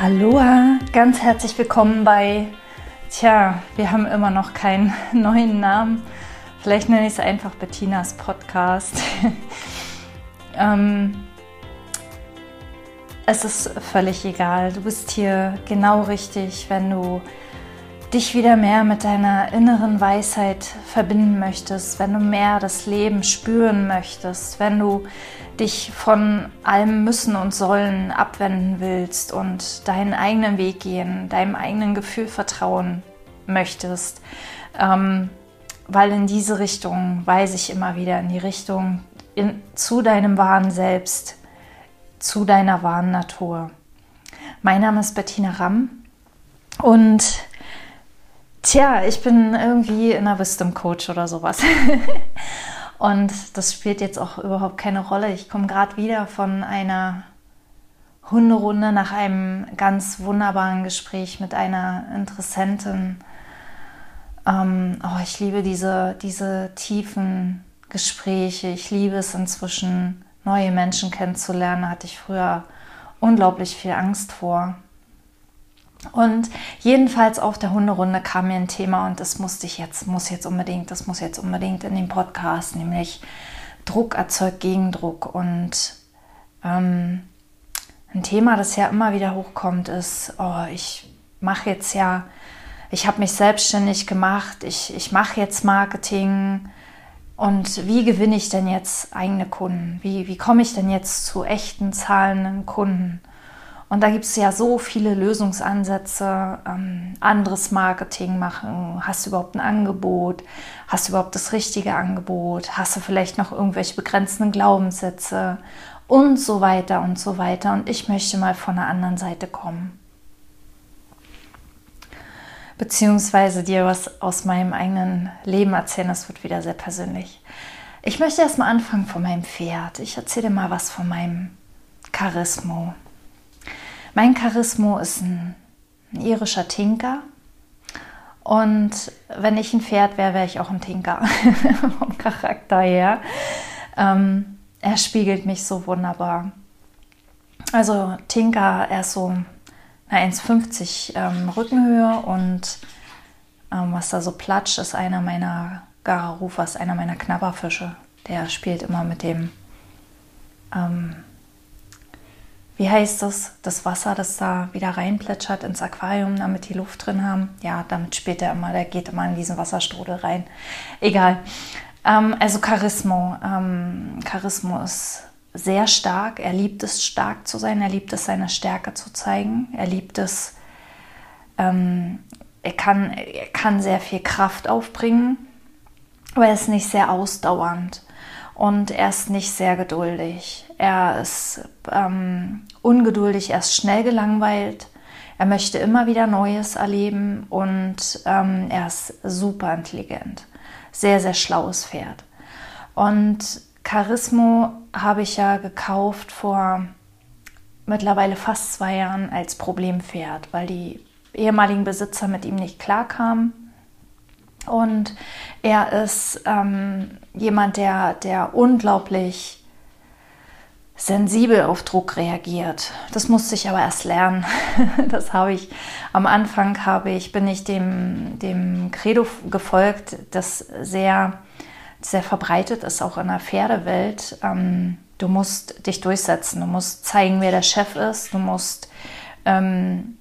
Aloha, ganz herzlich willkommen bei, tja, wir haben immer noch keinen neuen Namen. Vielleicht nenne ich es einfach Bettinas Podcast. ähm, es ist völlig egal. Du bist hier genau richtig, wenn du dich wieder mehr mit deiner inneren Weisheit verbinden möchtest, wenn du mehr das Leben spüren möchtest, wenn du dich von allem Müssen und Sollen abwenden willst und deinen eigenen Weg gehen, deinem eigenen Gefühl vertrauen möchtest. Ähm, weil in diese Richtung weise ich immer wieder, in die Richtung in, zu deinem wahren Selbst, zu deiner wahren Natur. Mein Name ist Bettina Ramm und Tja, ich bin irgendwie in einer Wisdom Coach oder sowas. Und das spielt jetzt auch überhaupt keine Rolle. Ich komme gerade wieder von einer Hunderunde nach einem ganz wunderbaren Gespräch mit einer Interessentin. Ähm, oh, ich liebe diese, diese tiefen Gespräche. Ich liebe es inzwischen, neue Menschen kennenzulernen. Da hatte ich früher unglaublich viel Angst vor. Und jedenfalls auf der Hunderunde kam mir ein Thema und das musste ich jetzt, muss jetzt unbedingt, das muss jetzt unbedingt in den Podcast, nämlich Druck erzeugt Gegendruck. Und ähm, ein Thema, das ja immer wieder hochkommt, ist, oh, ich mache jetzt ja, ich habe mich selbstständig gemacht, ich, ich mache jetzt Marketing. Und wie gewinne ich denn jetzt eigene Kunden? Wie, wie komme ich denn jetzt zu echten, zahlenden Kunden? Und da gibt es ja so viele Lösungsansätze, ähm, anderes Marketing machen. Hast du überhaupt ein Angebot? Hast du überhaupt das richtige Angebot? Hast du vielleicht noch irgendwelche begrenzenden Glaubenssätze? Und so weiter und so weiter. Und ich möchte mal von der anderen Seite kommen. Beziehungsweise dir was aus meinem eigenen Leben erzählen. Das wird wieder sehr persönlich. Ich möchte erstmal anfangen von meinem Pferd. Ich erzähle dir mal was von meinem Charismo. Mein Charismo ist ein, ein irischer Tinker. Und wenn ich ein Pferd wäre, wäre ich auch ein Tinker vom Charakter her. Ähm, er spiegelt mich so wunderbar. Also Tinker, er ist so 1,50 ähm, Rückenhöhe und ähm, was da so platscht, ist einer meiner Gararufas, einer meiner Knabberfische. Der spielt immer mit dem ähm, wie heißt das, das Wasser, das da wieder reinplätschert ins Aquarium, damit die Luft drin haben. Ja, damit spielt er immer, der geht immer in diesen Wasserstrudel rein. Egal. Ähm, also Charismo. Ähm, Charismo ist sehr stark. Er liebt es, stark zu sein. Er liebt es, seine Stärke zu zeigen. Er liebt es, ähm, er, kann, er kann sehr viel Kraft aufbringen, aber er ist nicht sehr ausdauernd und er ist nicht sehr geduldig. Er ist ähm, ungeduldig, er ist schnell gelangweilt. Er möchte immer wieder Neues erleben und ähm, er ist super intelligent. Sehr, sehr schlaues Pferd. Und Charismo habe ich ja gekauft vor mittlerweile fast zwei Jahren als Problempferd, weil die ehemaligen Besitzer mit ihm nicht klarkamen und er ist ähm, jemand, der, der unglaublich sensibel auf Druck reagiert. Das musste ich aber erst lernen. Das habe ich am Anfang habe ich bin ich dem dem Credo gefolgt, das sehr sehr verbreitet ist auch in der Pferdewelt. Ähm, du musst dich durchsetzen, du musst zeigen, wer der Chef ist, du musst ähm,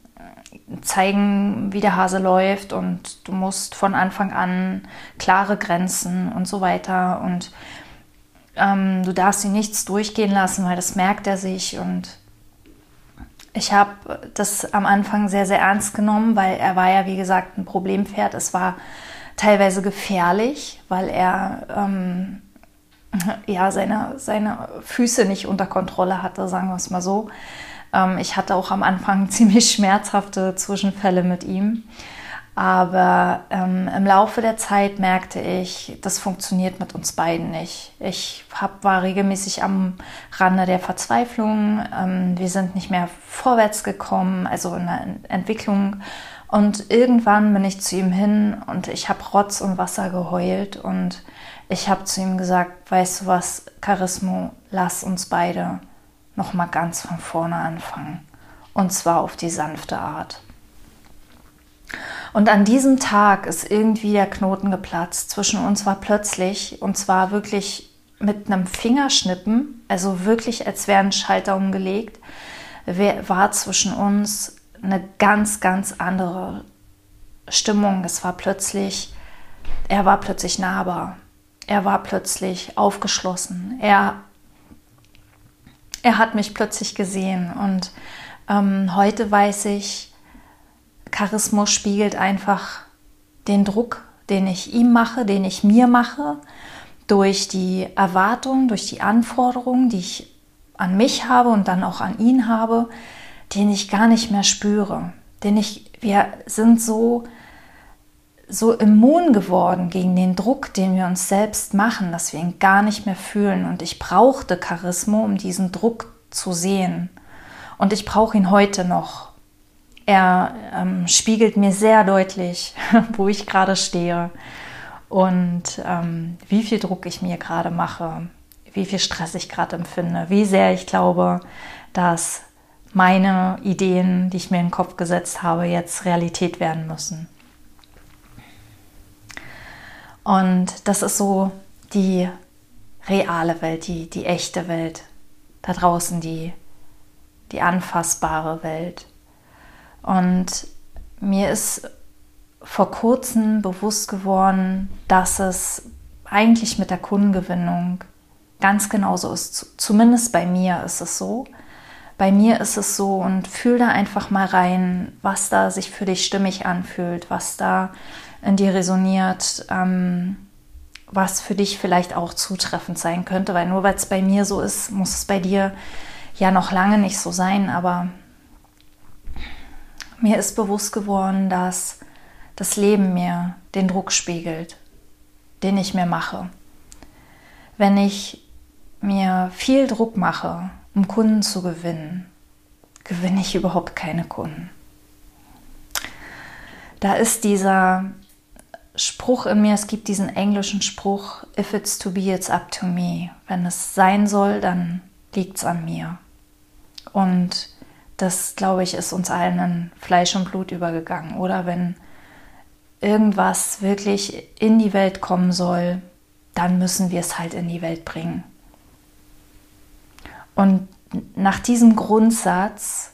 zeigen, wie der Hase läuft und du musst von Anfang an klare Grenzen und so weiter und ähm, du darfst ihm nichts durchgehen lassen, weil das merkt er sich und ich habe das am Anfang sehr, sehr ernst genommen, weil er war ja, wie gesagt, ein Problempferd. Es war teilweise gefährlich, weil er ähm, ja, seine, seine Füße nicht unter Kontrolle hatte, sagen wir es mal so. Ähm, ich hatte auch am Anfang ziemlich schmerzhafte Zwischenfälle mit ihm. Aber ähm, im Laufe der Zeit merkte ich, das funktioniert mit uns beiden nicht. Ich hab, war regelmäßig am Rande der Verzweiflung. Ähm, wir sind nicht mehr vorwärts gekommen, also in der Entwicklung. Und irgendwann bin ich zu ihm hin und ich habe Rotz und Wasser geheult. Und ich habe zu ihm gesagt, weißt du was, Charismo, lass uns beide nochmal ganz von vorne anfangen. Und zwar auf die sanfte Art. Und an diesem Tag ist irgendwie der Knoten geplatzt. Zwischen uns war plötzlich, und zwar wirklich mit einem Fingerschnippen, also wirklich als wäre ein Schalter umgelegt, war zwischen uns eine ganz, ganz andere Stimmung. Es war plötzlich, er war plötzlich nahbar. Er war plötzlich aufgeschlossen. Er, er hat mich plötzlich gesehen. Und ähm, heute weiß ich, Charismus spiegelt einfach den Druck, den ich ihm mache, den ich mir mache, durch die Erwartungen, durch die Anforderungen, die ich an mich habe und dann auch an ihn habe, den ich gar nicht mehr spüre. Den ich, wir sind so, so immun geworden gegen den Druck, den wir uns selbst machen, dass wir ihn gar nicht mehr fühlen. Und ich brauchte Charisma, um diesen Druck zu sehen. Und ich brauche ihn heute noch. Er ähm, spiegelt mir sehr deutlich, wo ich gerade stehe und ähm, wie viel Druck ich mir gerade mache, wie viel Stress ich gerade empfinde, wie sehr ich glaube, dass meine Ideen, die ich mir in den Kopf gesetzt habe, jetzt Realität werden müssen. Und das ist so die reale Welt, die, die echte Welt. Da draußen die, die anfassbare Welt. Und mir ist vor kurzem bewusst geworden, dass es eigentlich mit der Kundengewinnung ganz genauso ist. Zumindest bei mir ist es so. Bei mir ist es so und fühl da einfach mal rein, was da sich für dich stimmig anfühlt, was da in dir resoniert, ähm, was für dich vielleicht auch zutreffend sein könnte, weil nur weil es bei mir so ist, muss es bei dir ja noch lange nicht so sein, aber mir ist bewusst geworden, dass das Leben mir den Druck spiegelt, den ich mir mache. Wenn ich mir viel Druck mache, um Kunden zu gewinnen, gewinne ich überhaupt keine Kunden. Da ist dieser Spruch in mir, es gibt diesen englischen Spruch, if it's to be, it's up to me. Wenn es sein soll, dann liegt es an mir. Und das, glaube ich, ist uns allen in Fleisch und Blut übergegangen. Oder wenn irgendwas wirklich in die Welt kommen soll, dann müssen wir es halt in die Welt bringen. Und nach diesem Grundsatz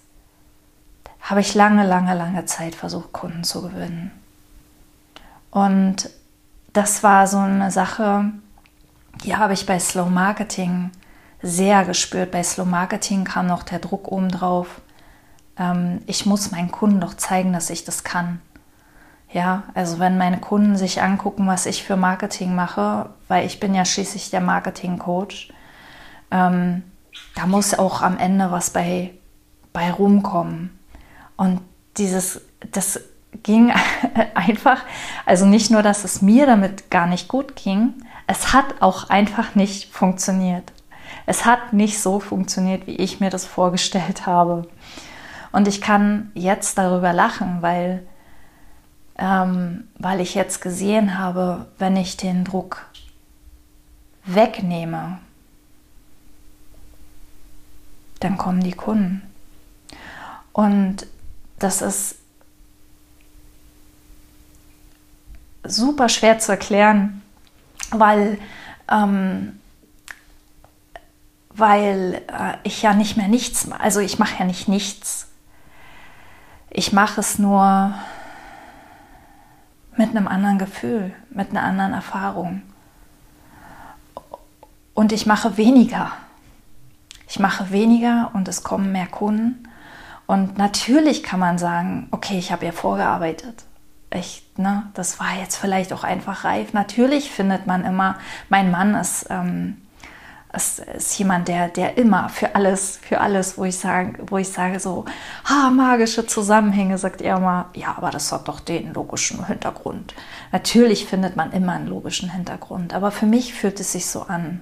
habe ich lange, lange, lange Zeit versucht, Kunden zu gewinnen. Und das war so eine Sache, die habe ich bei Slow Marketing sehr gespürt. Bei Slow Marketing kam noch der Druck obendrauf. Ähm, ich muss meinen Kunden doch zeigen, dass ich das kann. Ja, also wenn meine Kunden sich angucken, was ich für Marketing mache, weil ich bin ja schließlich der Marketing-Coach, ähm, da muss auch am Ende was bei, bei rumkommen. Und dieses, das ging einfach, also nicht nur, dass es mir damit gar nicht gut ging, es hat auch einfach nicht funktioniert. Es hat nicht so funktioniert, wie ich mir das vorgestellt habe. Und ich kann jetzt darüber lachen, weil, ähm, weil ich jetzt gesehen habe, wenn ich den Druck wegnehme, dann kommen die Kunden. Und das ist super schwer zu erklären, weil, ähm, weil äh, ich ja nicht mehr nichts, also ich mache ja nicht nichts. Ich mache es nur mit einem anderen Gefühl, mit einer anderen Erfahrung. Und ich mache weniger ich mache weniger und es kommen mehr Kunden. Und natürlich kann man sagen, okay, ich habe ja vorgearbeitet. Ich, ne, das war jetzt vielleicht auch einfach reif. Natürlich findet man immer, mein Mann ist, ähm, ist, ist jemand, der, der immer für alles, für alles, wo ich sage, wo ich sage so, ha, magische Zusammenhänge, sagt er immer, ja, aber das hat doch den logischen Hintergrund. Natürlich findet man immer einen logischen Hintergrund, aber für mich fühlt es sich so an.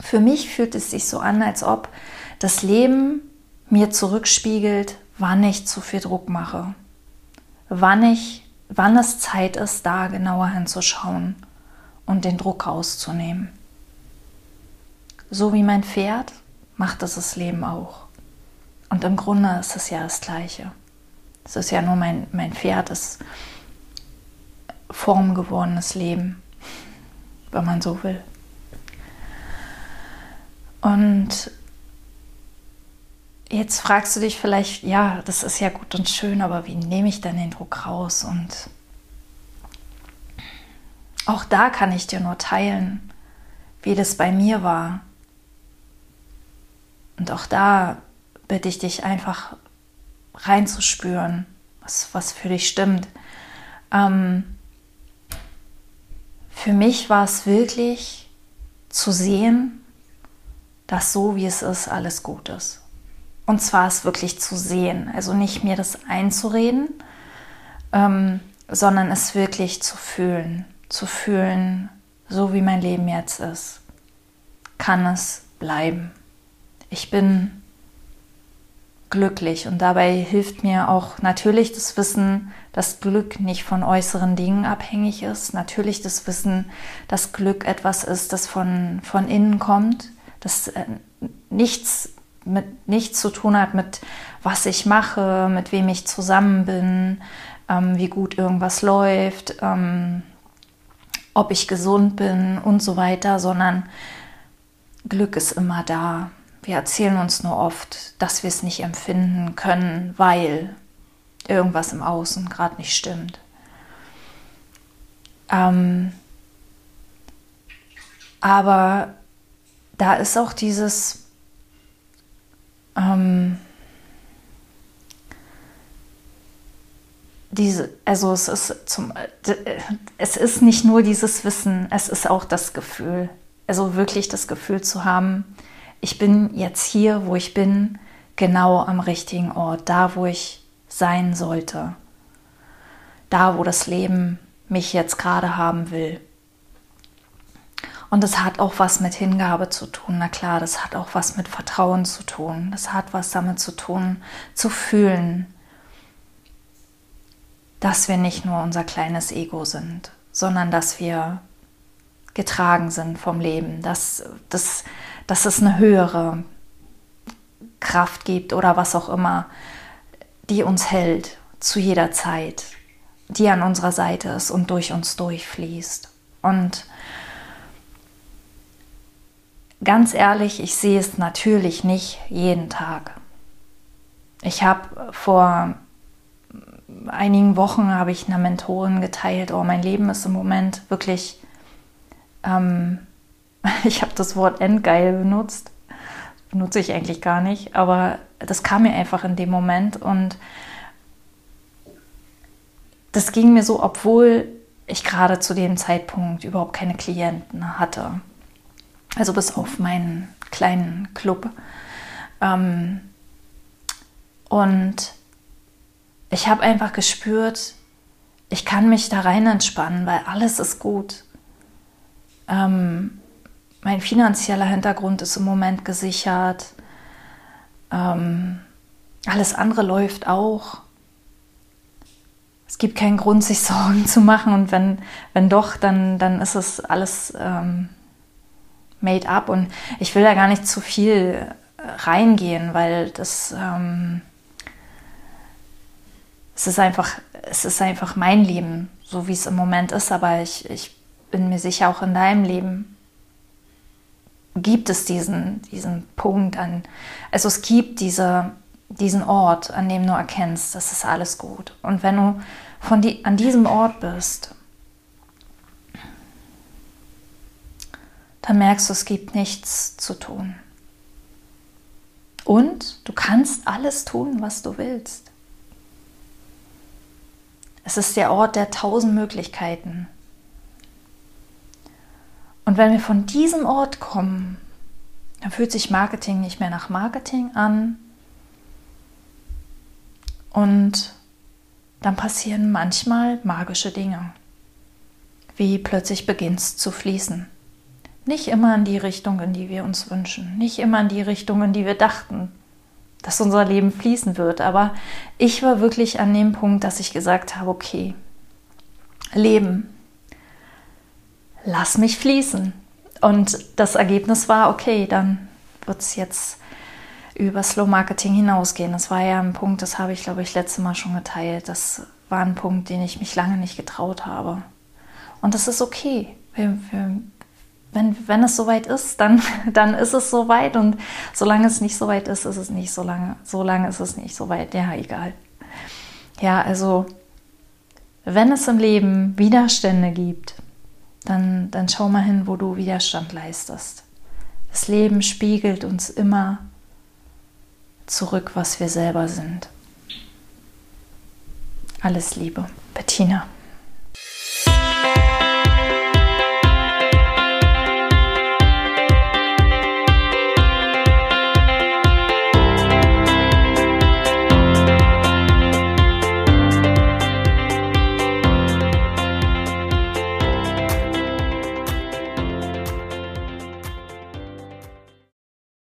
Für mich fühlt es sich so an, als ob das Leben mir zurückspiegelt, wann ich zu viel Druck mache, wann ich, wann es Zeit ist, da genauer hinzuschauen und den Druck rauszunehmen. So wie mein Pferd macht es das Leben auch. Und im Grunde ist es ja das Gleiche. Es ist ja nur mein, mein Pferd, das formgewordenes Leben, wenn man so will. Und jetzt fragst du dich vielleicht, ja, das ist ja gut und schön, aber wie nehme ich dann den Druck raus? Und auch da kann ich dir nur teilen, wie das bei mir war. Und auch da bitte ich dich einfach reinzuspüren, was, was für dich stimmt. Ähm, für mich war es wirklich zu sehen, dass so wie es ist, alles gut ist. Und zwar es wirklich zu sehen, also nicht mir das einzureden, ähm, sondern es wirklich zu fühlen, zu fühlen, so wie mein Leben jetzt ist, kann es bleiben. Ich bin glücklich und dabei hilft mir auch natürlich das Wissen, dass Glück nicht von äußeren Dingen abhängig ist, natürlich das Wissen, dass Glück etwas ist, das von, von innen kommt, das äh, nichts mit nichts zu tun hat mit was ich mache, mit wem ich zusammen bin, ähm, wie gut irgendwas läuft, ähm, ob ich gesund bin und so weiter, sondern Glück ist immer da. Wir erzählen uns nur oft, dass wir es nicht empfinden können, weil irgendwas im Außen gerade nicht stimmt. Ähm, aber da ist auch dieses ähm, diese, also es ist zum, es ist nicht nur dieses Wissen, es ist auch das Gefühl. Also wirklich das Gefühl zu haben, ich bin jetzt hier, wo ich bin, genau am richtigen Ort, da, wo ich sein sollte, da, wo das Leben mich jetzt gerade haben will. Und es hat auch was mit Hingabe zu tun. Na klar, das hat auch was mit Vertrauen zu tun. Das hat was damit zu tun, zu fühlen, dass wir nicht nur unser kleines Ego sind, sondern dass wir getragen sind vom Leben, dass, dass, dass es eine höhere Kraft gibt oder was auch immer, die uns hält zu jeder Zeit, die an unserer Seite ist und durch uns durchfließt. Und ganz ehrlich, ich sehe es natürlich nicht jeden Tag. Ich habe vor einigen Wochen habe ich einer Mentorin geteilt, oh, mein Leben ist im Moment wirklich, ähm, ich habe das Wort endgeil benutzt, benutze ich eigentlich gar nicht, aber das kam mir einfach in dem Moment und das ging mir so, obwohl ich gerade zu dem Zeitpunkt überhaupt keine Klienten hatte also bis auf meinen kleinen Club. Ähm, und ich habe einfach gespürt, ich kann mich da rein entspannen, weil alles ist gut. Ähm, mein finanzieller Hintergrund ist im Moment gesichert. Ähm, alles andere läuft auch. Es gibt keinen Grund, sich Sorgen zu machen. Und wenn, wenn doch, dann, dann ist es alles ähm, made up und ich will da gar nicht zu viel reingehen, weil das ähm, es ist einfach es ist einfach mein Leben, so wie es im Moment ist, aber ich, ich bin mir sicher auch in deinem Leben gibt es diesen, diesen Punkt an, also es gibt diese, diesen Ort, an dem du erkennst, das ist alles gut. Und wenn du von die, an diesem Ort bist, dann merkst du, es gibt nichts zu tun. Und du kannst alles tun, was du willst. Es ist der Ort der tausend Möglichkeiten. Und wenn wir von diesem Ort kommen, dann fühlt sich Marketing nicht mehr nach Marketing an. Und dann passieren manchmal magische Dinge, wie plötzlich beginnt es zu fließen. Nicht immer in die Richtung, in die wir uns wünschen, nicht immer in die Richtung, in die wir dachten, dass unser Leben fließen wird. Aber ich war wirklich an dem Punkt, dass ich gesagt habe, okay, Leben, lass mich fließen. Und das Ergebnis war, okay, dann wird es jetzt über Slow Marketing hinausgehen. Das war ja ein Punkt, das habe ich, glaube ich, letzte Mal schon geteilt. Das war ein Punkt, den ich mich lange nicht getraut habe. Und das ist okay. Wir, wir, wenn, wenn es soweit ist, dann, dann ist es soweit. Und solange es nicht soweit ist, ist es nicht so lange. Solange ist es nicht soweit. Ja, egal. Ja, also, wenn es im Leben Widerstände gibt, dann, dann schau mal hin, wo du Widerstand leistest. Das Leben spiegelt uns immer zurück, was wir selber sind. Alles Liebe, Bettina.